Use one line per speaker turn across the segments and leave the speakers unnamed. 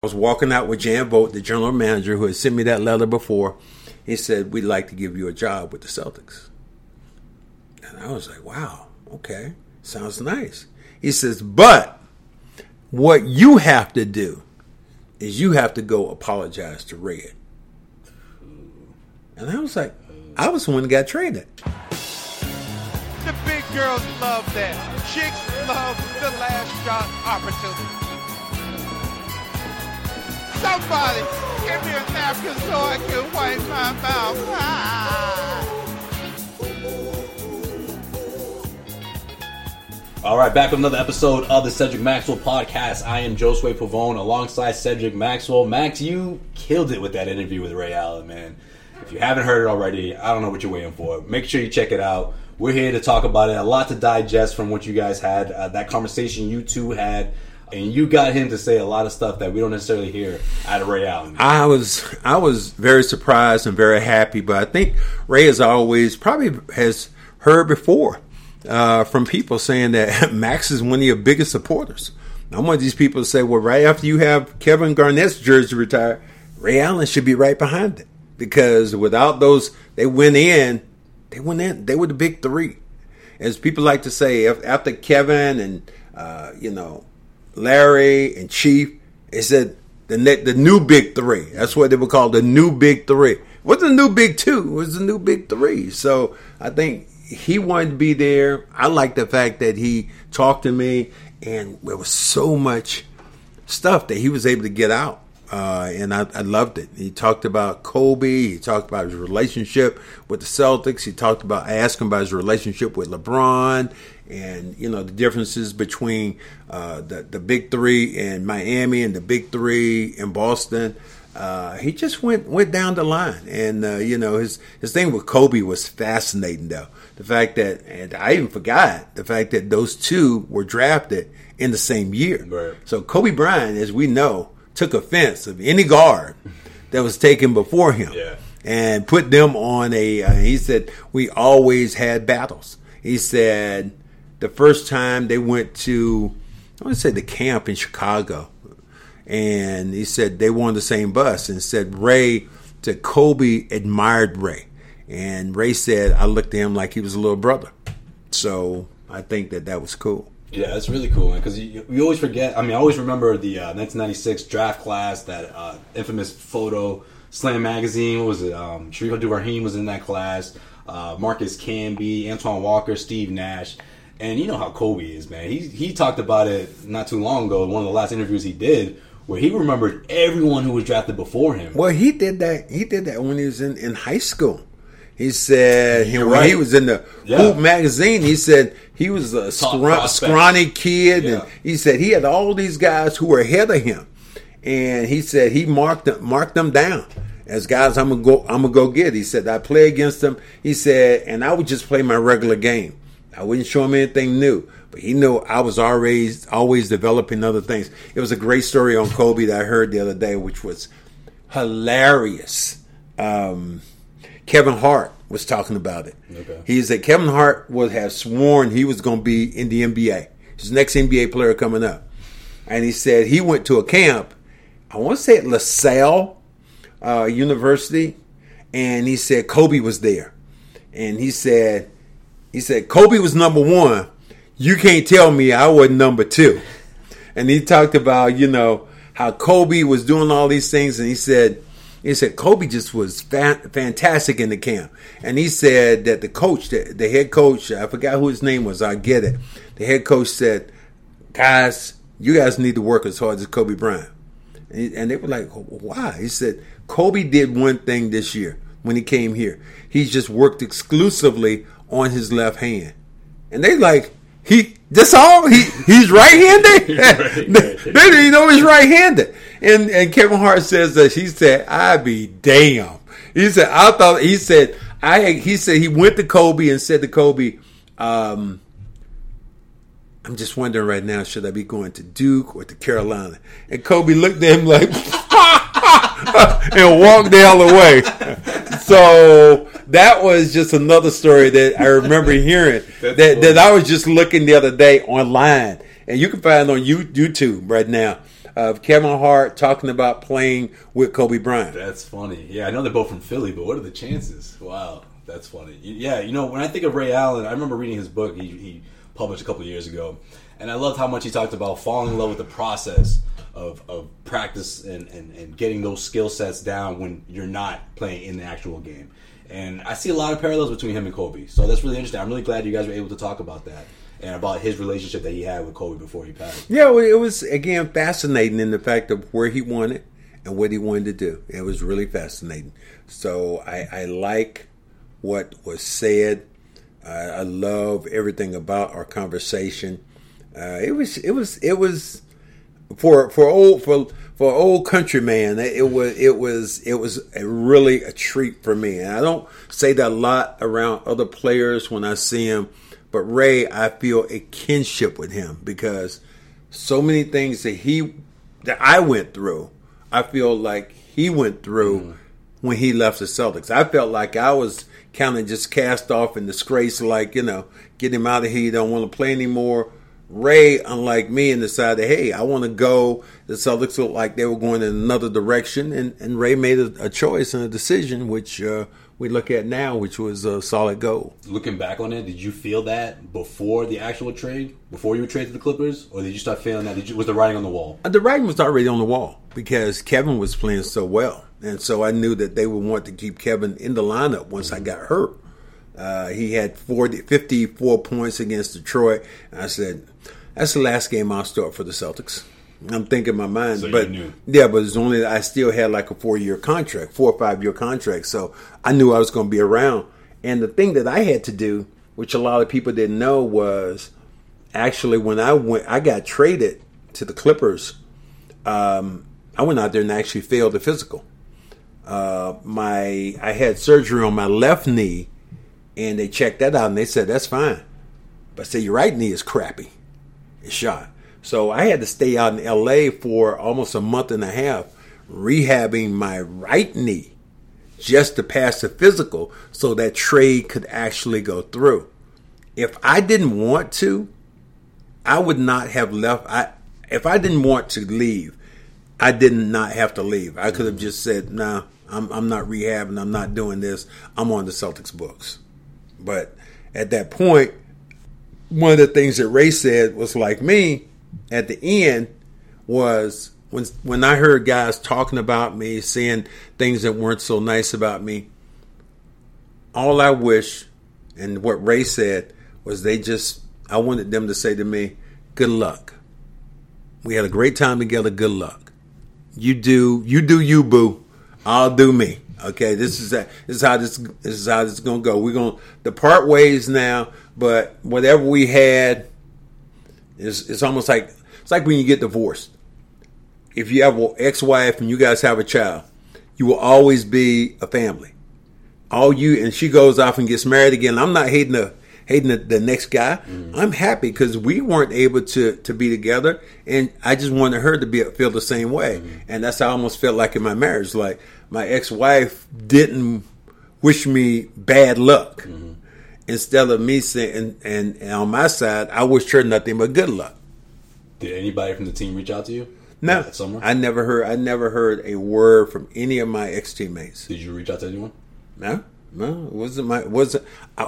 I was walking out with Jan Volk, the general manager who had sent me that letter before. He said, We'd like to give you a job with the Celtics. And I was like, Wow, okay, sounds nice. He says, But what you have to do is you have to go apologize to Red. And I was like, I was the one that got traded.
The big girls love that. Chicks love the last shot opportunity. Somebody give me a napkin so I can wipe my mouth. Ah.
All right, back with another episode of the Cedric Maxwell podcast. I am Josue Pavón alongside Cedric Maxwell. Max, you killed it with that interview with Ray Allen, man. If you haven't heard it already, I don't know what you're waiting for. Make sure you check it out. We're here to talk about it. A lot to digest from what you guys had. Uh, that conversation you two had and you got him to say a lot of stuff that we don't necessarily hear out of Ray Allen.
I was I was very surprised and very happy, but I think Ray has always probably has heard before uh, from people saying that Max is one of your biggest supporters. One of these people to say, well, right after you have Kevin Garnett's jersey retired, Ray Allen should be right behind it because without those, they went in, they went in, they were the big three. As people like to say, after Kevin and uh, you know Larry and Chief. It said the the new big three. That's what they would call the new big three. What's the new big two? Was the new big three. So I think he wanted to be there. I like the fact that he talked to me, and there was so much stuff that he was able to get out. Uh, and I, I, loved it. He talked about Kobe. He talked about his relationship with the Celtics. He talked about him about his relationship with LeBron, and you know the differences between uh, the the big three in Miami and the big three in Boston. Uh, he just went went down the line, and uh, you know his his thing with Kobe was fascinating though. The fact that, and I even forgot the fact that those two were drafted in the same year.
Right.
So Kobe Bryant, as we know took offense of any guard that was taken before him
yeah.
and put them on a. Uh, he said we always had battles. He said the first time they went to I want to say the camp in Chicago, and he said they were on the same bus and said Ray said Kobe admired Ray, and Ray said I looked at him like he was a little brother. So I think that that was cool.
Yeah, that's really cool, man. Because you, you always forget. I mean, I always remember the uh, 1996 draft class, that uh, infamous photo, Slam magazine. What was it? Um, Shareef Abdur-Rahim was in that class. Uh, Marcus Camby, Antoine Walker, Steve Nash, and you know how Kobe is, man. He he talked about it not too long ago. One of the last interviews he did, where he remembered everyone who was drafted before him.
Well, he did that. He did that when he was in, in high school. He said he, when
right.
he was in the
Yeah.
Hoop magazine, he said he was a
Top
scrawny kid,
Yeah.
and he said he had all these guys who were ahead of him, and he said he marked them, marked them down as guys I'm gonna go I'm gonna go get. He said I play against them. He said, and I would just play my regular game. I wouldn't show him anything new. But he knew I was always always developing other things. It was a great story on Kobe that I heard the other day, which was hilarious. Um, Kevin Hart was talking about it.
Okay.
He said Kevin Hart would have sworn he was going to be in the NBA. He's the next NBA player coming up. And he said he went to a camp, I want to say at LaSalle uh, University, and he said Kobe was there. And he said, he said Kobe was number one. You can't tell me I wasn't number two. And he talked about, you know, how Kobe was doing all these things, and he said he said Kobe just was fa- fantastic in the camp, and he said that the coach, the, the head coach, I forgot who his name was. I get it. The head coach said, "Guys, you guys need to work as hard as Kobe Bryant." And they were like, "Why?" He said, "Kobe did one thing this year when he came here. He just worked exclusively on his left hand." And they like, he that's all he he's right handed.
Right,
they, they didn't even know he's right handed. And and Kevin Hart says that he said, I be damn. He said, I thought he said I he said he went to Kobe and said to Kobe, um, I'm just wondering right now, should I be going to Duke or to Carolina? And Kobe looked at him like and walked the hell away. So that was just another story that I remember hearing that, that I was just looking the other day online. And you can find on YouTube right now of Kevin Hart talking about playing with Kobe Bryant.
That's funny. Yeah, I know they're both from Philly, but what are the chances? Wow, that's funny. Yeah, you know, when I think of Ray Allen, I remember reading his book he, he published a couple of years ago, and I loved how much he talked about falling in love with the process of, of practice and, and, and getting those skill sets down when you're not playing in the actual game. And I see a lot of parallels between him and Kobe, so that's really interesting. I'm really glad you guys were able to talk about that and about his relationship that he had with Kobe before he passed.
Yeah, well, it was again fascinating in the fact of where he wanted and what he wanted to do. It was really fascinating. So I, I like what was said. I, I love everything about our conversation. Uh, it was it was it was for for old for for old countryman. It was it was it was a really a treat for me. And I don't say that a lot around other players when I see him, but Ray, I feel a kinship with him because so many things that he that I went through, I feel like he went through mm-hmm. when he left the Celtics. I felt like I was kind of just cast off in disgrace, like you know, get him out of here. You don't want to play anymore. Ray, unlike me, and decided, hey, I want to go. The Celtics looked like they were going in another direction, and, and Ray made a, a choice and a decision, which uh, we look at now, which was a solid goal.
looking back on it, did you feel that before the actual trade, before you were traded to the Clippers, or did you start feeling that? Did you, was the writing on the wall?
The writing was already on the wall because Kevin was playing so well, and so I knew that they would want to keep Kevin in the lineup once I got hurt. Uh, he had 40, 54 points against Detroit. I said, "That's the last game I'll start for the Celtics." I'm thinking in my mind,
So
but yeah, but it's only I still had like a four year contract, four or five year contract, so I knew I was going to be around. And the thing that I had to do, which a lot of people didn't know, was actually when I went, I got traded to the Clippers. Um, I went out there and actually failed the physical. Uh, my I had surgery on my left knee, and they checked that out and they said that's fine, but say your right knee is crappy, it's shot. So I had to stay out in L.A. for almost a month and a half, rehabbing my right knee just to pass the physical, so that trade could actually go through. If I didn't want to, I would not have left. I if I didn't want to leave, I did not have to leave. I could have just said, "Nah, I'm I'm not rehabbing. I'm not doing this. I'm on the Celtics books." But at that point, one of the things that Ray said was like me at the end was when when I heard guys talking about me, saying things that weren't so nice about me. All I wish, and what Ray said was they just I wanted them to say to me, "Good luck. We had a great time together. Good luck. You do you do you boo. I'll do me. Okay, this is that. This is how this this is how this is gonna go. We're gonna depart ways now, but whatever we had is it's almost like it's like when you get divorced. If you have an ex-wife and you guys have a child, you will always be a family. All you and she goes off and gets married again. I'm not hating the hating the, the next guy. Mm-hmm. I'm happy because we weren't able to to be together, and I just wanted her to be feel the same way. Mm-hmm. And that's how I almost felt like in my marriage. Like my ex-wife didn't wish me bad luck. Mm-hmm. Instead of me saying, and, and, and on my side, I wished her nothing but good luck.
Did anybody from the team reach out to you?
No,
summer?
I never heard. I never heard a word from any of my ex teammates.
Did you reach out to anyone?
No, no, it wasn't my. Was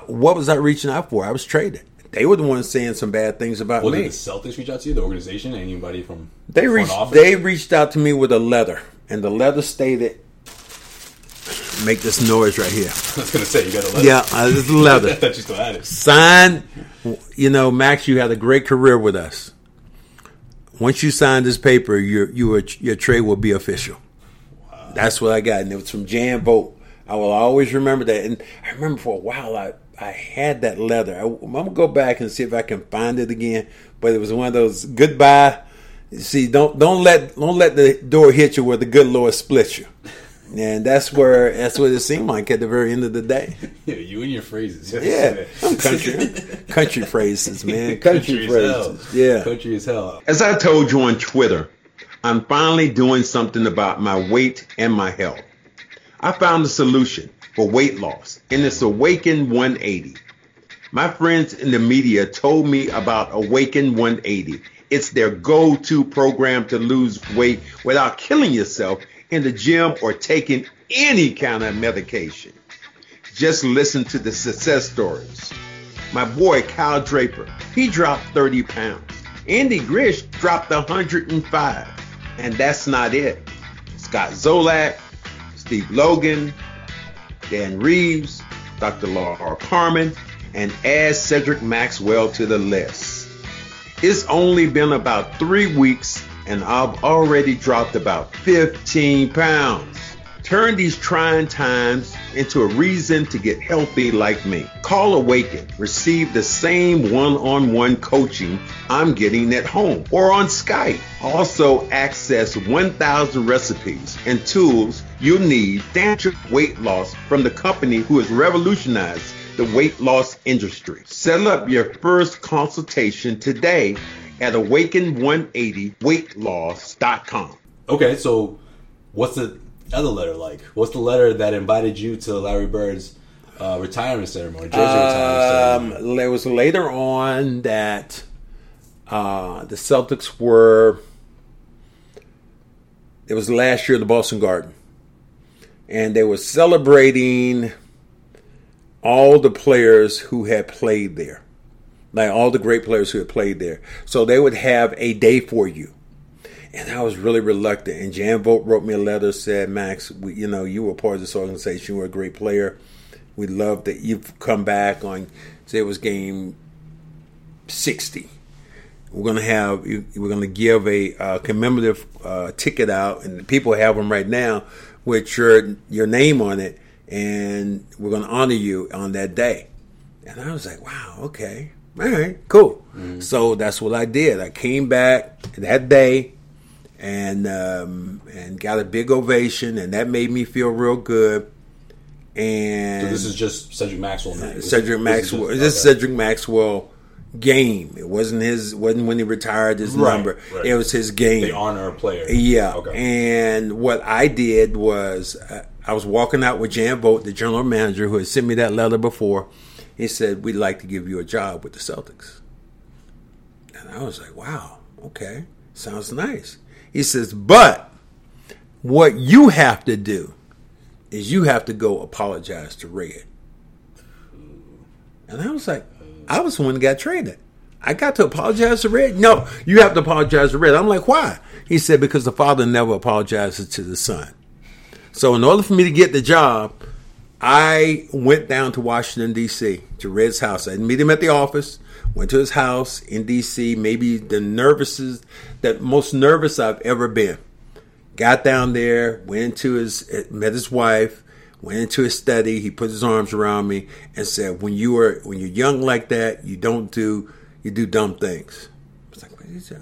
what was I reaching out for? I was traded. they were the ones saying some bad things about
Was
me.
it the Celtics reach out to you, the organization, anybody from
They reached
office?
they reached out to me with a letter, and the letter stated, "Make this noise right here."
I was gonna say you got a letter.
Yeah, uh, is a
I thought you still had it.
Sign. You know, Max, you had a great career with us. Once you sign this paper, your your your trade will be official. That's what I got, and it was from Jan Volk. I will always remember that, and I remember for a while I I had that letter. I, am gonna go back and see if I can find it again, but it was one of those goodbye. See, don't don't let don't let the door hit you where the good Lord splits you, and that's where that's what it seemed like at the very end of the day.
Yeah, you and your phrases.
Yeah, I'm country, country phrases, man. Country,
Country as hell.
phrases. Yeah.
country as hell.
As I told you on Twitter, I'm finally doing something about my weight and my health. I found a solution for weight loss, and it's Awaken 180. My friends in the media told me about Awaken 180. It's their go-to program to lose weight without killing yourself in the gym or taking any kind of medication. Just listen to the success stories. My boy Kyle Draper, he dropped 30 pounds. Andy Gresh dropped 105. And that's not it. Scott Zolak, Steve Logan, Dan Reeves, Dr. Laura Carmen, and add Cedric Maxwell to the list. It's only been about three weeks and I've already dropped about 15 pounds. Turn these trying times into a reason to get healthy like me. Call Awaken. Receive the same one-on-one coaching I'm getting at home or on Skype. Also access 1,000 recipes and tools you'll need to weight loss from the company who has revolutionized the weight loss industry. Set up your first consultation today at awaken180weightloss.com.
Okay, so what's the other letter like? What's the letter that invited you to Larry Bird's uh, retirement ceremony, jersey retirement ceremony?
Um, it was later on that uh, the Celtics were. It was last year at the Boston Garden, and they were celebrating all the players who had played there, like all the great players who had played there. So they would have a day for you. And I was really reluctant. And Jan Volk wrote me a letter, said, Max, we, you know, you were part of this organization. You were a great player. We love that you've come back on, say it was game 60. We're going to have, we're going to give a uh, commemorative uh, ticket out, and people have them right now with your, your name on it, and we're going to honor you on that day. And I was like, wow, okay. All right, cool. So that's what I did. I came back that day and um, and got a big ovation, and that made me feel real good. And
So this is just Cedric Maxwell night. This-
Cedric
this is
Maxwell.
just-
This is
okay.
Cedric Maxwell game. It wasn't his. wasn't when he retired his
Right,
number.
right.
It was his game.
They honor a player.
Yeah.
Okay.
And what I did was uh, I was walking out with Jan Volk, the general manager who had sent me that letter before. He said, We'd like to give you a job with the Celtics. And I was like, Wow, okay. Sounds nice. He says, But what you have to do is you have to go apologize to Red. And I was like, I was the one that got traded. I got to apologize to Red. No, you have to apologize to Red. I'm like, why? He said, because the father never apologizes to the son. So in order for me to get the job, I went down to Washington D.C. to Red's house. I didn't meet him at the office. Went to his house in D.C. Maybe the nervousest, that most nervous I've ever been. Got down there, went into his, met his wife, went into his study. He put his arms around me and said, "When you are, when you're young like that, you don't do, you do dumb things." I was like?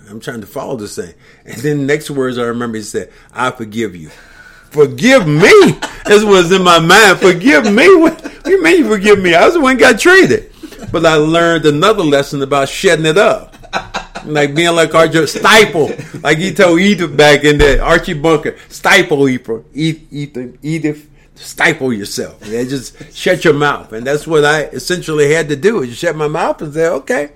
I'm trying to follow this thing. And then the next words I remember, he said, "I forgive you." Forgive me. This was in my mind. Forgive me. What, you mean you forgive me? I was the one got traded. But I learned another lesson about shutting it up. Like being like Archie stifle, like he told Edith back in there, Archie Bunker, stifle Edith, Edith, Edith, stifle yourself. Yeah, just shut your mouth, and that's what I essentially had to do. Is shut my mouth and say, "Okay,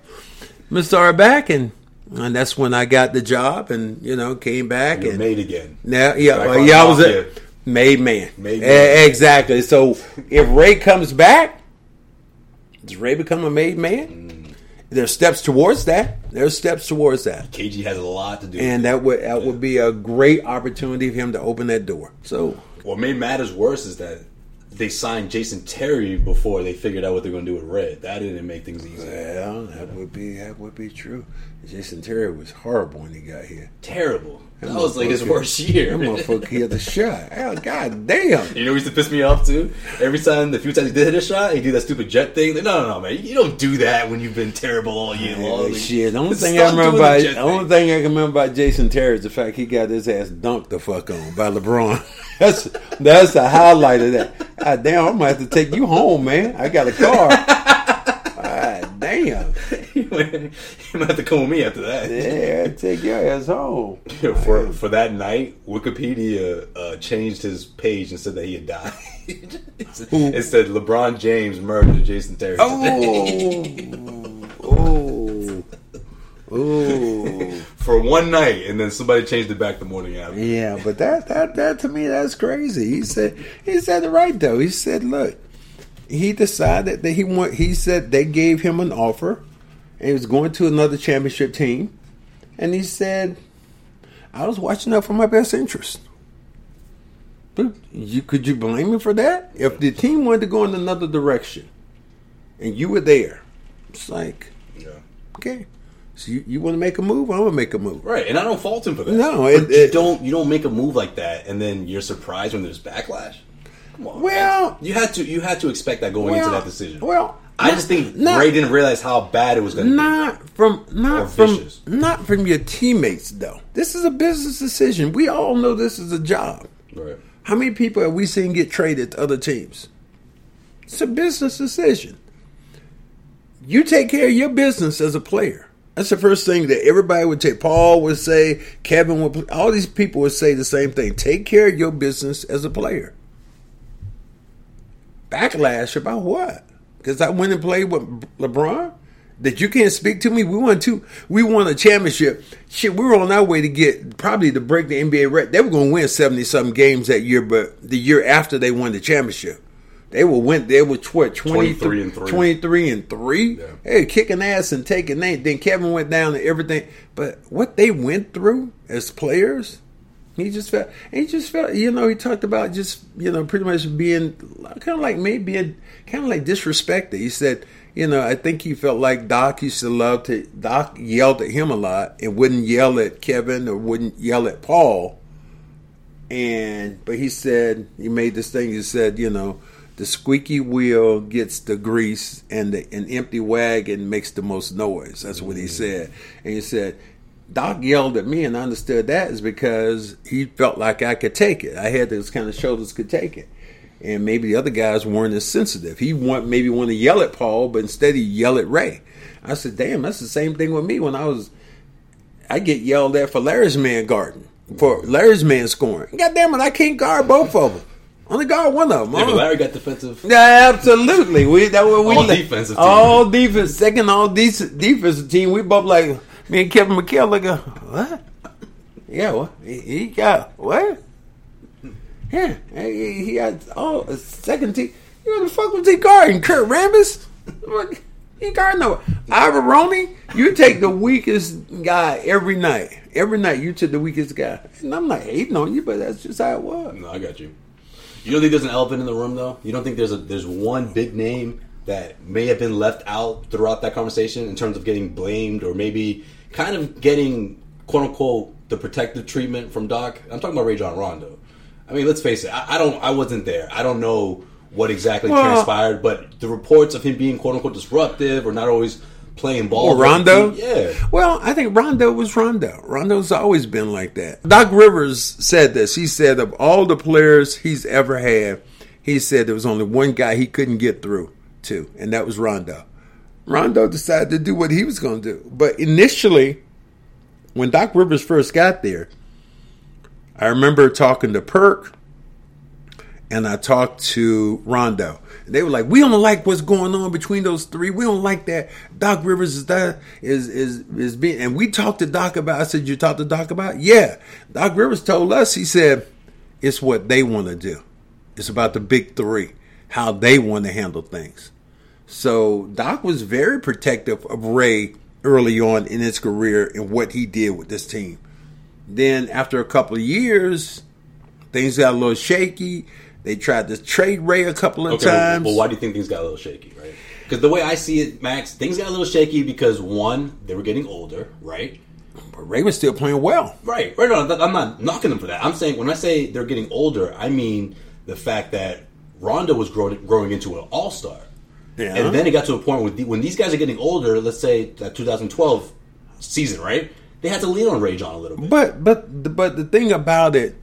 I'm back," and and that's when I got the job, and you know, came back and
made again.
now, yeah, uh, yeah, I was a
yeah.
made man.
Made
E-
man.
exactly. So if Ray comes back, does Ray become a made man? there's steps towards that. There's steps towards that,
KG has a lot to do.
and that would that would be a great opportunity for him to open that door. So
What made matters worse is that they signed Jason Terry before they figured out what they're going to do with Red. That didn't make things easy.
well, that would be that would be true. Jason Terry was horrible when he got here.
Terrible. That was like his worst year.
That motherfucker hit the shot. Oh, God damn.
You know, what used to piss me off too. Every time, the few times he did hit a shot, he do that stupid jet thing. Like, no, no, no, man, you don't do that when you've been terrible all year long. Like,
shit. The only thing I remember about
jet
the only
thing.
thing I can remember about Jason Terry is the fact he got his ass dunked the fuck on by LeBron. that's that's the highlight of that. God damn, I'm gonna have to take you home, man. I got a car. God damn.
you might have to come with me after that.
Yeah, take your ass home.
for for that night, Wikipedia uh, changed his page and said that he had died. it said LeBron James murdered Jason Terry.
Oh. Oh. Oh.
for one night, and then somebody changed it back the morning after.
Yeah, but that that that to me that's crazy. He said he said it right though. He said, look, he decided that he want. He said they gave him an offer, and he was going to another championship team, and he said, I was watching out for my best interest. But you could you blame me for that? If the team wanted to go in another direction, and you were there, it's like
Yeah.
okay. So you, you want to make a move? I'm gonna make a move.
Right, and I don't fault him for that.
No, it-
you
it-
don't you don't make a move like that, and then you're surprised when there's backlash. Come on,
Well-
man. you had to you had to expect that going into that decision.
Well,
I just think
not-
Ray didn't realize how bad it was going to be.
not from not from
vicious.
not from your teammates though. This is a business decision. We all know this is a job.
Right.
How many people have we seen get traded to other teams? It's a business decision. You take care of your business as a player. That's the first thing that everybody would take. Paul would say, Kevin would, all these people would say the same thing. Take care of your business as a player. Backlash about what? Because I went and played with LeBron. That you can't speak to me. We won two. We won a championship. Shit, we were on our way to get probably to break the NBA record. They were going to win seventy something games that year, but the year after they won the championship, they were went. They were what
23 and three.
23 and three.
Yeah.
Hey, kicking ass and taking name. Then Kevin went down and everything. But what they went through as players, he just felt. He just felt. You know, he talked about just you know pretty much being kind of like maybe being kind of like disrespected. He said. You know, I think he felt like Doc used to love to. Doc yelled at him a lot and wouldn't yell at Kevin or wouldn't yell at Paul. And but he said he made this thing. He said, you know, the squeaky wheel gets the grease, and the an empty wagon makes the most noise. That's what he mm. said. And he said, Doc yelled at me, and I understood that is because he felt like I could take it. I had those kind of shoulders could take it. And maybe the other guys weren't as sensitive. He want maybe want to yell at Paul, but instead he yell at Ray. I said, "Damn, that's the same thing with me when I was I get yelled at for Larry's man guarding, for Larry's man scoring. God damn it, I can't guard both of them. Only guard one of them.
Yeah, Larry got defensive.
Yeah, absolutely. We that we
All defensive team.
All defense, second all decent defensive team. We both like me and Kevin McHale. Uh, what? Yeah, what? He, he got what? Yeah, he, he got all a second team. You know the fuck was he guarding? Kurt Rambis? He guarding no Ivoroni. You take the weakest guy every night. Every night you took the weakest guy, and I'm not hating on you, but that's just how it was.
No, I got you. You don't think there's an elephant in the room though? You don't think there's a there's one big name that may have been left out throughout that conversation in terms of getting blamed or maybe kind of getting quote unquote the protective treatment from Doc? I'm talking about Rajon Rondo. I mean, let's face it. I, I don't. I wasn't there. I don't know what exactly
Well-
transpired, but the reports of him being quote unquote disruptive or not always playing ball.
Or Rondo?
yeah.
Well, I think Rondo was Rondo. Rondo's always been like that. Doc Rivers said this. He said of all the players he's ever had, he said there was only one guy he couldn't get through to, and that was Rondo. Rondo decided to do what he was going to do. But initially, when Doc Rivers first got there, I remember talking to Perk and I talked to Rondo. They were like, "We don't like what's going on between those three. We don't like that. Doc Rivers is that is is is being." And we talked to Doc about. I said, "You talked to Doc about?" Yeah. Doc Rivers told us. He said, "It's what they want to do. It's about the big three, how they want to handle things." So Doc was very protective of Ray early on in his career and what he did with this team. Then after a couple of years, things got a little shaky. They tried to trade Ray a couple of
Okay,
times.
well, why do you think things got a little shaky, right? Because the way I see it, Max, things got a little shaky because one, they were getting older, right?
But Ray was still playing well.
Right, right. No, I'm not knocking them for that. I'm saying when I say they're getting older, I mean the fact that Rondo was growing, growing into an all star,
Yeah.
and then it got to a point with the, when these guys are getting older. Let's say that 2012 season, right? They had to lean on Rajon a little bit.
But but but the thing about it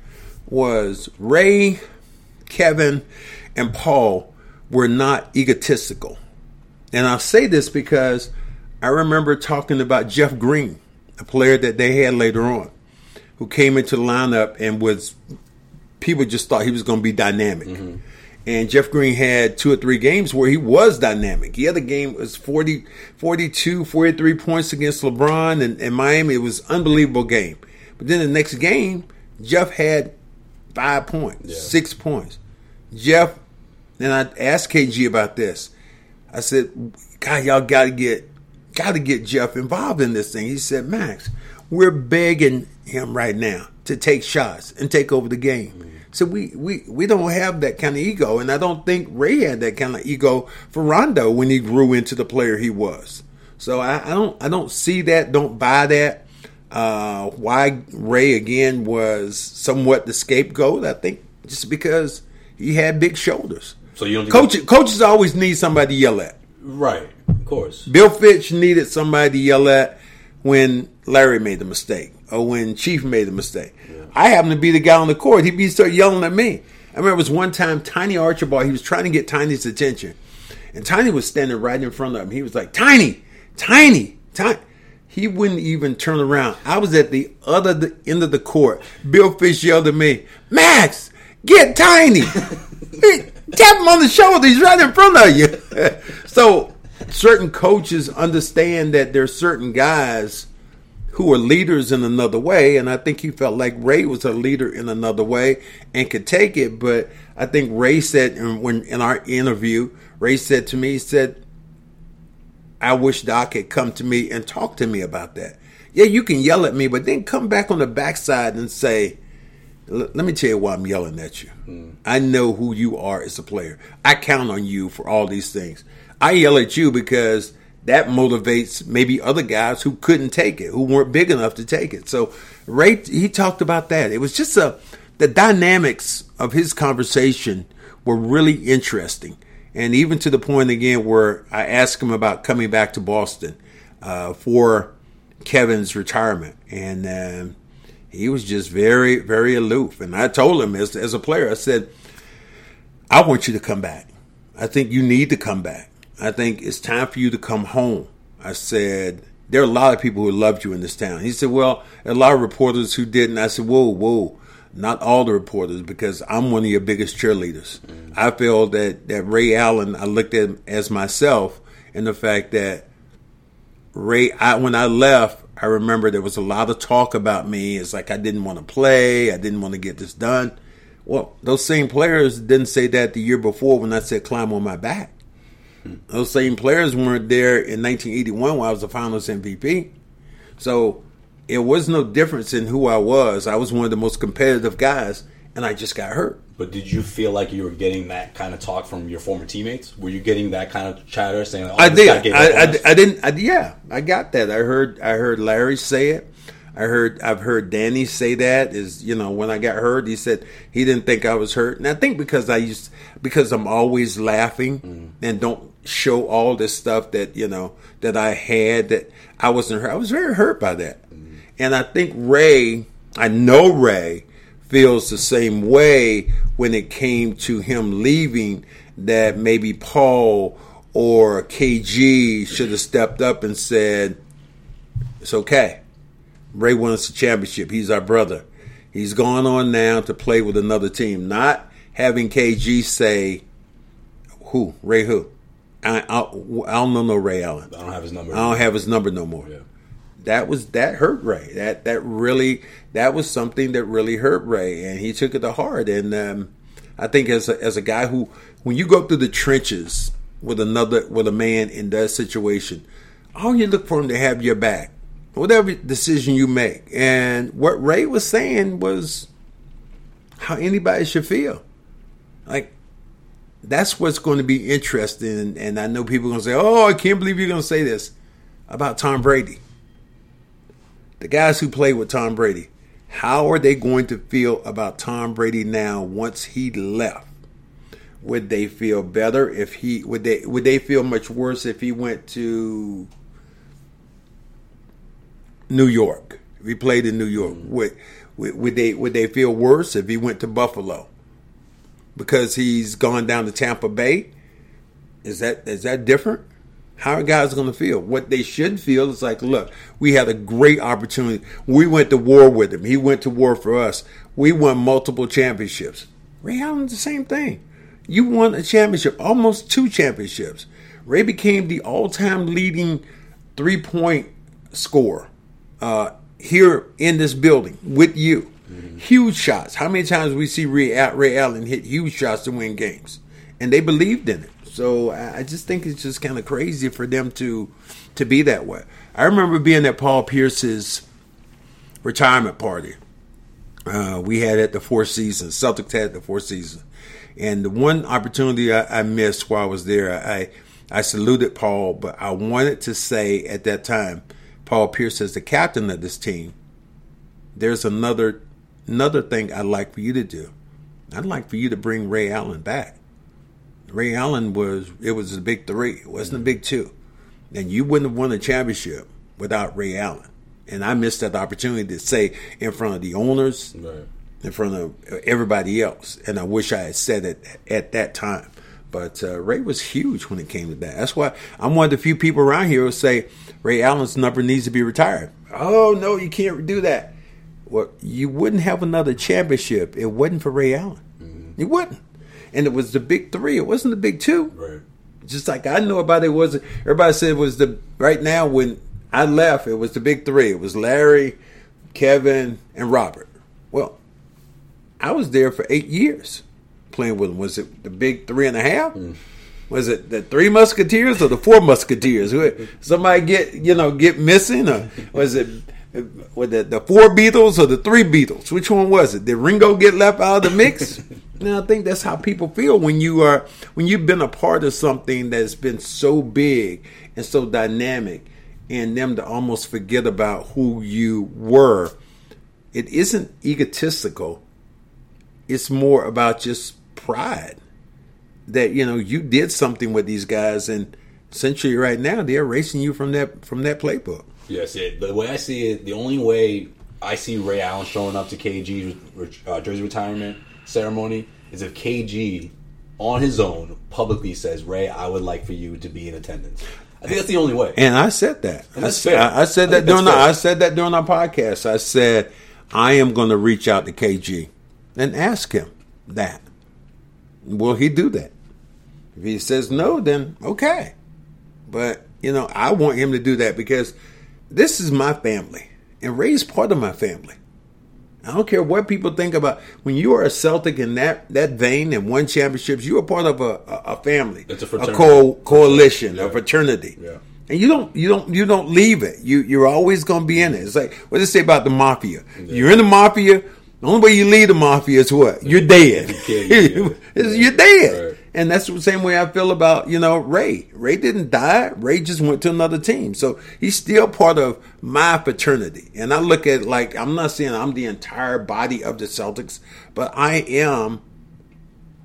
was Ray, Kevin, and Paul were not egotistical. And I'll say this because I remember talking about Jeff Green, a player that they had later on, who came into the lineup and was people just thought he was going to be dynamic. Mm-hmm. And Jeff Green had two or three games where he was dynamic. He had a game was 40, 42, 43 points against LeBron and, and Miami. It was unbelievable game. But then the next game, Jeff had five points, six points. Jeff, and I asked KG about this. I said, God, y'all got to get, got to get Jeff involved in this thing. He said, Max, we're begging him right now to take shots and take over the game. Mm-hmm. So we, we, we don't have that kind of ego, and I don't think Ray had that kind of ego for Rondo when he grew into the player he was. So I, I don't I don't see that, don't buy that. Uh, why Ray again was somewhat the scapegoat? I think just because he had big shoulders.
So you don't think
Coaches coaches always need somebody to yell at.
right? Of course.
Bill Fitch needed somebody to yell at when Larry made the mistake or when Chief made the mistake. I happened to be the guy on the court. He'd be start yelling at me. I remember it was one time Tiny Archibald, he was trying to get Tiny's attention. And Tiny was standing right in front of him. He was like, Tiny, Tiny, Tiny. He wouldn't even turn around. I was at the other the end of the court. Bill Fitch yelled at me, Max, get Tiny. Tap him on the shoulder. He's right in front of you. so certain coaches understand that there's certain guys who are leaders in another way, and I think he felt like Ray was a leader in another way and could take it. But I think Ray said in- when in our interview, Ray said to me, he said, "I wish Doc had come to me and talked to me about that. Yeah, you can yell at me, but then come back on the backside and say." Let me tell you why I'm yelling at you. Mm. I know who you are as a player. I count on you for all these things. I yell at you because that motivates maybe other guys who couldn't take it, who weren't big enough to take it. So Ray, he talked about that. It was just a the dynamics of his conversation were really interesting, and even to the point again where I asked him about coming back to Boston uh, for Kevin's retirement, and. Um, he was just very, very aloof. And I told him as, as a player, I said, I want you to come back. I think you need to come back. I think it's time for you to come home. I said, there are a lot of people who loved you in this town. He said, well, a lot of reporters who didn't. I said, whoa, whoa, not all the reporters because I'm one of your biggest cheerleaders. Mm-hmm. I feel that, that Ray Allen, I looked at him as myself and the fact that Ray, I, when I left, I remember there was a lot of talk about me. It's like I didn't want to play. I didn't want to get this done. Well, those same players didn't say that the year before when I said climb on my back. Those same players weren't there in 1981 when I was the Finals MVP. So it was no difference in who I was. I was one of the most competitive guys, and I just got hurt.
But did you feel like you were getting that kind of talk from your former teammates? Were you getting that kind of chatter saying, oh,
I did. I, I, I, didn't. I, yeah, I got that. I heard. I heard Larry say it. I heard. I've heard Danny say that. Is you know when I got hurt, he said he didn't think I was hurt, and I think because I used because I'm always laughing mm. and don't show all this stuff that you know that I had that I wasn't hurt. I was very hurt by that, mm. and I think Ray. I know Ray feels the same way when it came to him leaving that maybe Paul or KG should have stepped up and said, It's okay. Ray won us a championship. He's our brother. He's gone on now to play with another team. Not having KG say, Who? Ray who? I, I, I don't know no Ray Allen.
I don't have his number.
I don't have his number no more.
Yeah.
That was that hurt Ray. That that really that was something that really hurt Ray, and he took it to heart. And um, I think as a, as a guy who, when you go through the trenches with another with a man in that situation, all you look for him to have your back, whatever decision you make. And what Ray was saying was how anybody should feel. Like that's what's going to be interesting. And I know people are going to say, "Oh, I can't believe you're going to say this about Tom Brady." The guys who played with Tom Brady, how are they going to feel about Tom Brady now once he left? Would they feel better if he would they would they feel much worse if he went to New York? If he played in New York, mm. would, would would they would they feel worse if he went to Buffalo? Because he's gone down to Tampa Bay? Is that is that different? How are guys going to feel? What they should feel is like, look, we had a great opportunity. We went to war with him. He went to war for us. We won multiple championships. Ray Allen, the same thing. You won a championship, almost two championships. Ray became the all-time leading three-point scorer uh, here in this building with you. Mm-hmm. Huge shots. How many times we see Ray, Ray Allen hit huge shots to win games, and they believed in it. So I just think it's just kind of crazy for them to to be that way. I remember being at Paul Pierce's retirement party. Uh, we had at the Four Seasons. Celtics had the Four Seasons, and the one opportunity I, I missed while I was there, I I saluted Paul, but I wanted to say at that time, Paul Pierce as the captain of this team. There's another another thing I'd like for you to do. I'd like for you to bring Ray Allen back. Ray Allen was it was the big three. It wasn't the big two. And you wouldn't have won the championship without Ray Allen. And I missed that opportunity to say in front of the owners, right. in front of everybody else. And I wish I had said it at that time. But uh, Ray was huge when it came to that. That's why I'm one of the few people around here who say Ray Allen's number needs to be retired. Oh no, you can't do that. Well, you wouldn't have another championship. It wasn't for Ray Allen. Mm-hmm. You wouldn't and it was the big three. It wasn't the big two.
Right.
Just like I know about it wasn't. everybody said it was the right now when I left it was the big three. It was Larry, Kevin, and Robert. Well, I was there for eight years playing with them. Was it the big three and a half? Mm. Was it the three musketeers or the four musketeers? Somebody get you know get missing, or was it with the, the four Beatles or the three Beatles? Which one was it? Did Ringo get left out of the mix? now I think that's how people feel when you are when you've been a part of something that's been so big and so dynamic, and them to almost forget about who you were. It isn't egotistical. It's more about just pride that you know you did something with these guys, and essentially right now they're erasing you from that from that playbook.
Yes, it, the way I see it, the only way I see Ray Allen showing up to KG's uh, jersey retirement ceremony is if KG on his own publicly says, "Ray, I would like for you to be in attendance." I think that's the only way.
And I said that. I, said, I, I said that during our, I said that during our podcast. I said I am going to reach out to KG and ask him that. Will he do that? If he says no, then okay. But you know, I want him to do that because this is my family, and Ray's part of my family. I don't care what people think about when you are a Celtic in that that vein and won championships. You are part of a, a, a family,
it's a, a
co- coalition, yeah. a fraternity.
Yeah.
And you don't you don't you don't leave it. You you're always going to be in it. It's like what they say about the mafia. Yeah. You're in the mafia. The only way you leave the mafia is what? You're dead. you're dead. Right. And that's the same way I feel about, you know, Ray. Ray didn't die. Ray just went to another team. So he's still part of my fraternity. And I look at like, I'm not saying I'm the entire body of the Celtics, but I am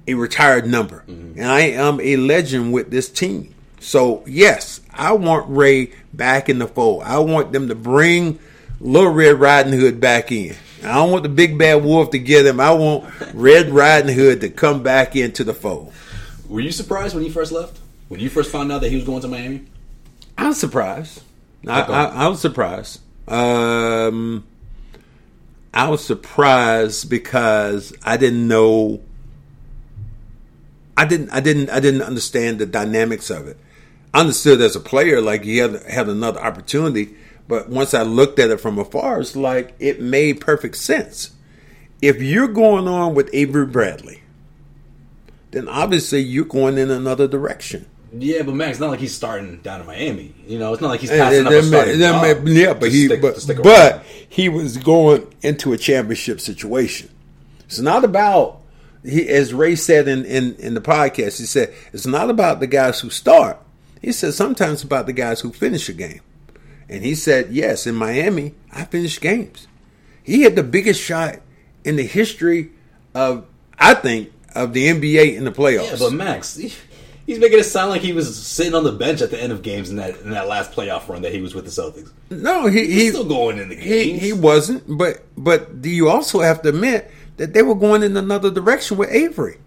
a retired number. Mm-hmm. And I am a legend with this team. So yes, I want Ray back in the fold. I want them to bring Little Red Riding Hood back in. I don't want the big bad wolf to get him. I want Red Riding Hood to come back into the fold.
Were you surprised when he first left? When you first found out that he was going to Miami?
I was surprised. I, I, I, was surprised. Um, I was surprised because I didn't know. I didn't. I didn't. I didn't understand the dynamics of it. I understood as a player, like he had had another opportunity, but once I looked at it from afar, it's like it made perfect sense. If you're going on with Avery Bradley, then obviously you're going in another direction.
Yeah, but Max, not like he's starting down in Miami. You know, it's not like he's
And-
passing
and
up a
that
starting
may-
job
may- yeah, but he
stick-
but,
to stick around.
but he was going into a championship situation. It's not about he as Ray said in, in, in the podcast, he said, it's not about the guys who start. He said sometimes it's about the guys who finish a game. And he said, Yes, in Miami, I finished games. He had the biggest shot in the history of I think, of the NBA in the playoffs.
Yeah, but Max, he- he's making it sound like he was sitting on the bench at the end of games in that in that last playoff run that he was with the Celtics.
no, he,
He's
he
still going in the
he
games.
he wasn't. But but do you also have to admit that they were going in another direction with Avery.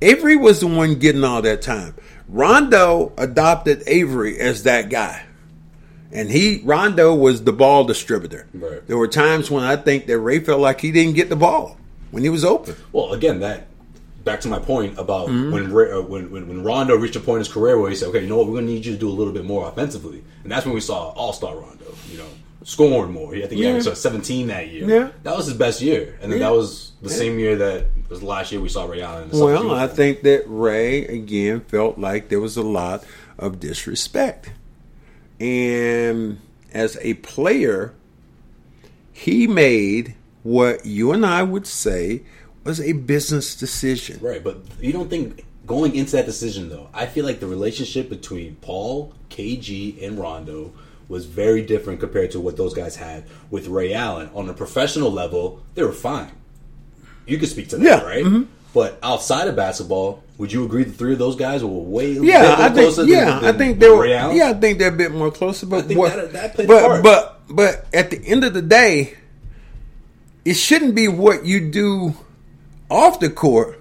Avery was the one getting all that time. Rondo adopted Avery as that guy. And he Rondo was the ball distributor.
Right.
There were times when I think that Ray felt like he didn't get the ball when he was open.
Well, again, that back to my point about
Mm-hmm.
when, Ra- uh, when when when Rondo reached a point in his career where he said, "Okay, you know what? We're going to need you to do a little bit more offensively," and that's when we saw All Star Rondo. You know, scoring more. I think he
Yeah.
averaged 17 that year.
Yeah.
that was his best year, and then
Yeah.
that was the same year that was the last year we saw Ray Allen. The
Well, I think that Ray again felt like there was a lot of disrespect. And as a player, he made what you and I would say was a business decision.
Right, but you don't think going into that decision though, I feel like the relationship between Paul, KG, and Rondo was very different compared to what those guys had with Ray Allen. On a professional level, they were fine. You could speak to that,
Yeah,
right?
mhm.
But outside of basketball, would you agree the three of those guys were way
Yeah, I think.
closer
Yeah,
than,
I think they were. Yeah, I think they're a bit more closer. But what,
that- that
but but but at the end of the day, it shouldn't be what you do off the court.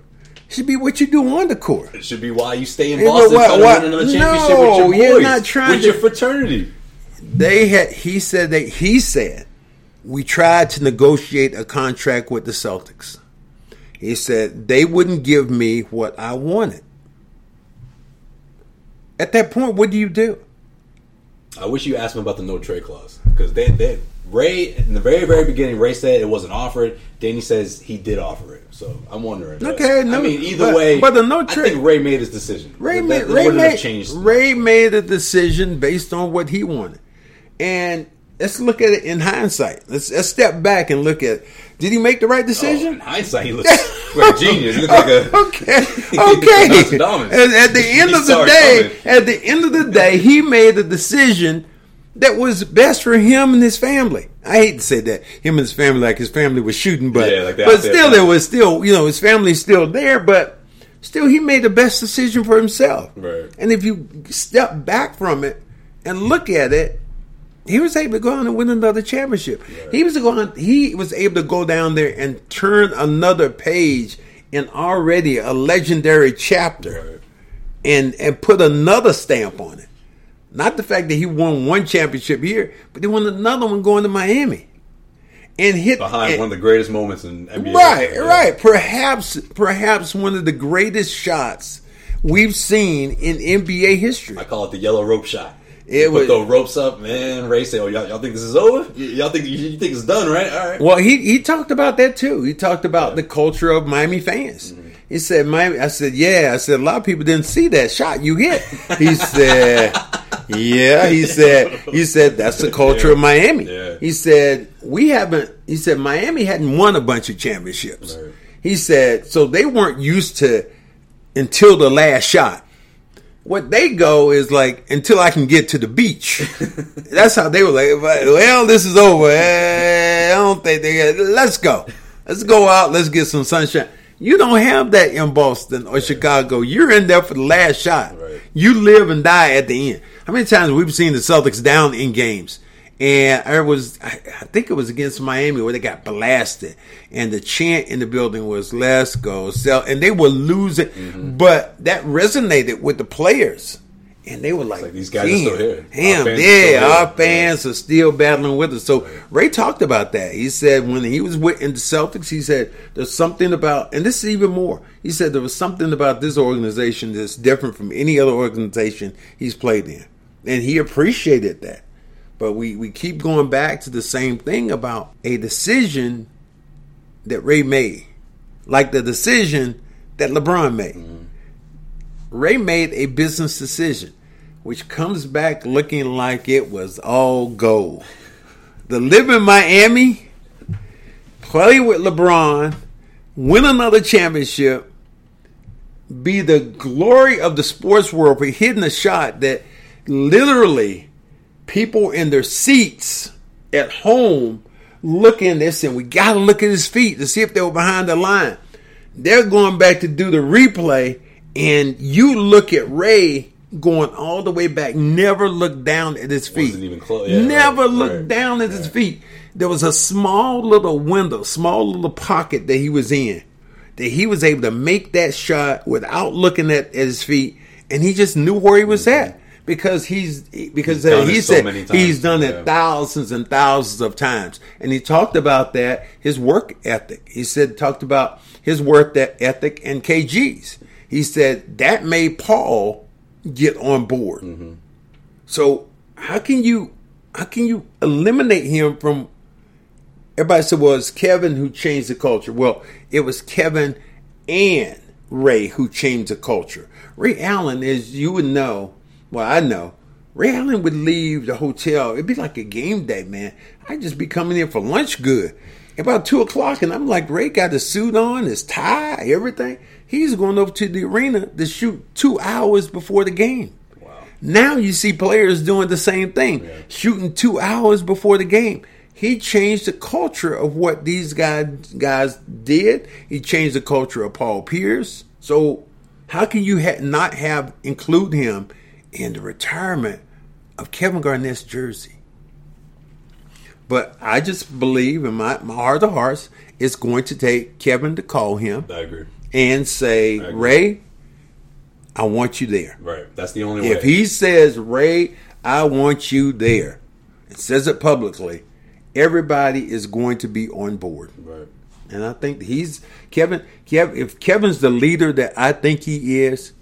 It should be what you do on the court.
It should be why you stay in
but
Boston trying to win another championship
No,
with your boys,
not trying
with
to-
your fraternity.
They had. He said that he said we tried to negotiate a contract with the Celtics. He said they wouldn't give me what I wanted. At that point, what do you do?
I wish you asked him about the no trade clause because they, they Ray in the very very beginning Ray said it wasn't offered. Danny says he did offer it. So I'm wondering.
Okay, no,
I mean either
but-
way,
but the no trade.
I think Ray made his decision.
Ray
That-
made,
that
Ray, made,
changed.
Ray made a decision based on what he wanted. And let's look at it in hindsight. Let's, let's step back and look at did he make the right
Oh,
decision?
in hindsight, he looks like a genius. He looks like a
okay, okay.
Nostradamus.
At, the end of the day,
coming.
at the end of the day, he made a decision that was best for him and his family. I hate to say that him and his family, like his family was shooting, but
Yeah, like
but still, there was still you know his family's still there, but still he made the best decision for himself.
Right.
And if you step back from it and look at it, he was able to go on and win another championship. He was going. He was able to go down there and turn another page in already a legendary chapter, and and put another stamp on it. Not the fact that he won one championship here, but he won another one going to Miami, and hit
behind
and-
one of the greatest moments in NBA.
Right,
history.
right. Perhaps, perhaps one of the greatest shots we've seen in NBA history.
I call it the yellow rope shot.
It
Put
was-
the ropes up, man. Ray say, "Oh, y'all, y'all think this is over? Y- Y'all think you, think it's done, right? All right."
Well, he he talked about that too. He talked about the culture of Miami fans. Mm-hmm. He said, "Miami." I said, "Yeah." I said, "A lot of people didn't see that shot you hit." He said, "Yeah." He said, "He said that's the culture of Miami."
Yeah.
He said, "We haven't." He said, "Miami hadn't won a bunch of championships."
Right.
He said, "So they weren't used to until the last shot." What they go is like until I can get to the beach. That's how they were like. Well, this is over. Eh, I don't think they. Let's go. Let's go out. Let's get some sunshine. You don't have that in Boston or Chicago. You're in there for the last shot.
Right.
You live and die at the end. How many times we've seen the Celtics down in games? And I was, I, think it was against Miami where they got blasted, and the chant in the building was "Let's go, sell," and they were losing,
Mm-hmm.
but that resonated with the players, and they were like,
like, these guys are still
"Damn,
here. Our fans are
yeah,
still here."
our fans are still battling with us." So Ray talked about that. He said when he was with in the Celtics, he said there's something about, and this is even more. He said there was something about this organization that's different from any other organization he's played in, and he appreciated that. But we, we keep going back to the same thing about a decision that Ray made, like the decision that LeBron made. Mm-hmm. Ray made a business decision, which comes back looking like it was all gold. The live in Miami, play with LeBron, win another championship, be the glory of the sports world for hitting a shot that literally people in their seats at home looking this and we got to look at his feet to see if they were behind the line. They're going back to do the replay, and you look at Ray going all the way back, never looked down at his feet.
Wasn't even close. Yeah,
never
right,
looked
right,
down at his feet. There was a small little window, small little pocket that he was in, that he was able to make that shot without looking at, at his feet, and he just knew where he was mm-hmm. at because he's because
He's done
uh, he
it so
said he's done
Yeah.
it thousands and thousands of times, and he talked about that his work ethic. He said talked about his work that ethic and KG's. He said that made Paul get on board.
Mm-hmm.
So how can you how can you eliminate him from? Everybody said, "Well, it's Kevin who changed the culture." Well, it was Kevin and Ray who changed the culture. Ray Allen, as you would know, well, I know, Ray Allen would leave the hotel. It'd be like a game day, man. I'd just be coming in for lunch good. About two o'clock, and I'm like, Ray got his suit on, his tie, everything. He's going over to the arena to shoot two hours before the game. Wow. Now you see players doing the same thing, shooting two hours before the game. He changed the culture of what these guys guys did. He changed the culture of Paul Pierce. So how can you ha- not have include him in the retirement of Kevin Garnett's jersey? But I just believe in my, my heart of hearts, it's going to take Kevin to call him
I agree.
and say,
agree.
Ray, I want you there.
Right. That's the only way.
If he says, Ray, I want you there, and says it publicly, everybody is going to be on board.
Right.
And I think he's Kevin. Kev, if Kevin's the leader that I think he is,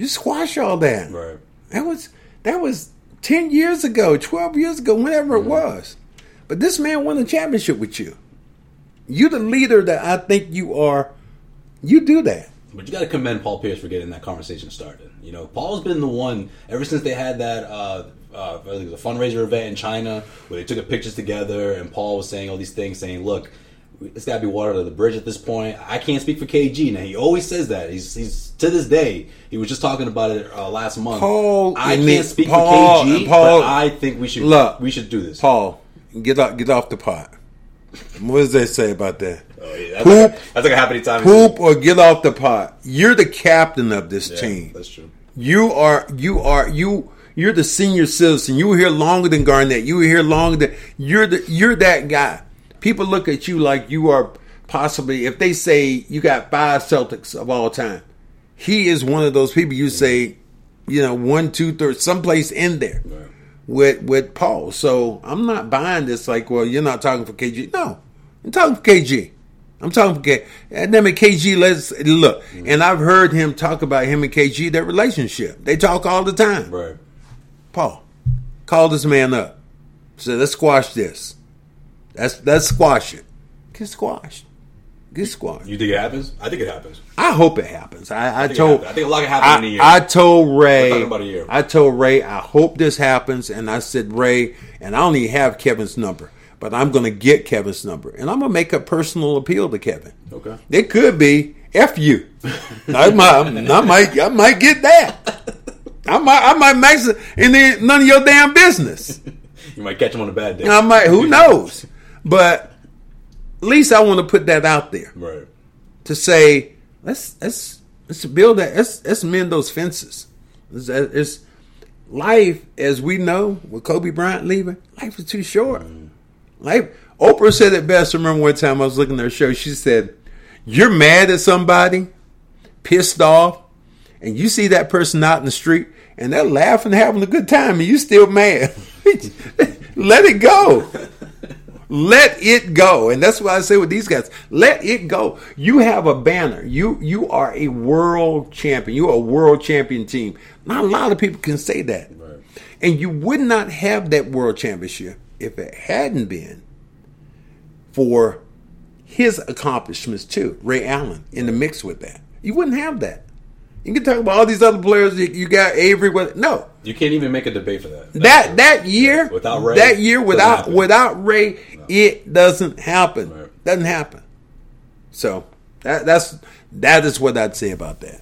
you squash all that.
Right.
That was that was ten years ago, twelve years ago, whenever
Mm-hmm.
it was. But this man won a championship with you. You the leader that I think you are. You do that.
But you got to commend Paul Pierce for getting that conversation started. You know, Paul's been the one ever since they had that uh, uh, I think it was a fundraiser event in China where they took the pictures together, and Paul was saying all these things, saying, "Look, it's got to be water to the bridge at this point." I can't speak for KG. Now he always says that. He's, he's to this day. He was just talking about it uh, last month.
Paul-
I can't speak
Paul-
for KG,
Paul-
but I think we should
Look,
we should do this.
Paul, get off get off the pot. What does they say about that?
Oh, yeah, that's,
Poop.
like, that's like a happy time.
Poop or get off the pot. You're the captain of this
Yeah,
team.
That's true.
You are you are you you're the senior citizen. You were here longer than Garnett. You were here longer than you're the you're that guy. People look at you like you are possibly if they say you got five Celtics of all time, he is one of those people you say, you know, one, two, three, someplace in there with with Paul. So I'm not buying this like, well, you're not talking for KG. No. I'm talking for KG. I'm talking for K. And then KG, let's look. Mm-hmm. And I've heard him talk about him and KG, their relationship. They talk all the time.
Right.
Paul, call this man up. Say, let's squash this. Let's let's squash it. Get squashed. Get squashed.
You think it happens? I think it happens.
I hope it happens. I, I,
it
told.
I think a lot can happen in a year.
I told Ray.
About a year.
I told Ray. I hope this happens, and I said Ray, and I don't even have Kevin's number, but I'm going to get Kevin's number, and I'm going to make a personal appeal to Kevin.
Okay.
It could be f you. I might. I might. I might get that. I might. I might max it, and then none of your damn business.
You might catch him on a bad day.
I might. Who knows? But at least I want to put that out there
Right.
to say let's let's let's build that let's let's mend those fences. It's, it's life as we know with Kobe Bryant leaving. Life is too short. Mm-hmm. Life. Oprah said it best. I remember one time I was looking at her show. She said, "You're mad at somebody, pissed off, and you see that person out in the street, and they're laughing, having a good time, and you still mad. Let it go." Let it go. And that's what I say with these guys. Let it go. You have a banner. You you are a world champion. You are a world champion team. Not a lot of people can say that. And you would not have that world championship if it hadn't been for his accomplishments too. Ray Allen in the mix with that. You wouldn't have that. You can talk about all these other players. You, you got Avery. No,
You can't even make a debate for that.
that that year
Without Ray,
that year without without Ray, it doesn't happen.
Right.
Doesn't happen. So that that's that is what I'd say about that.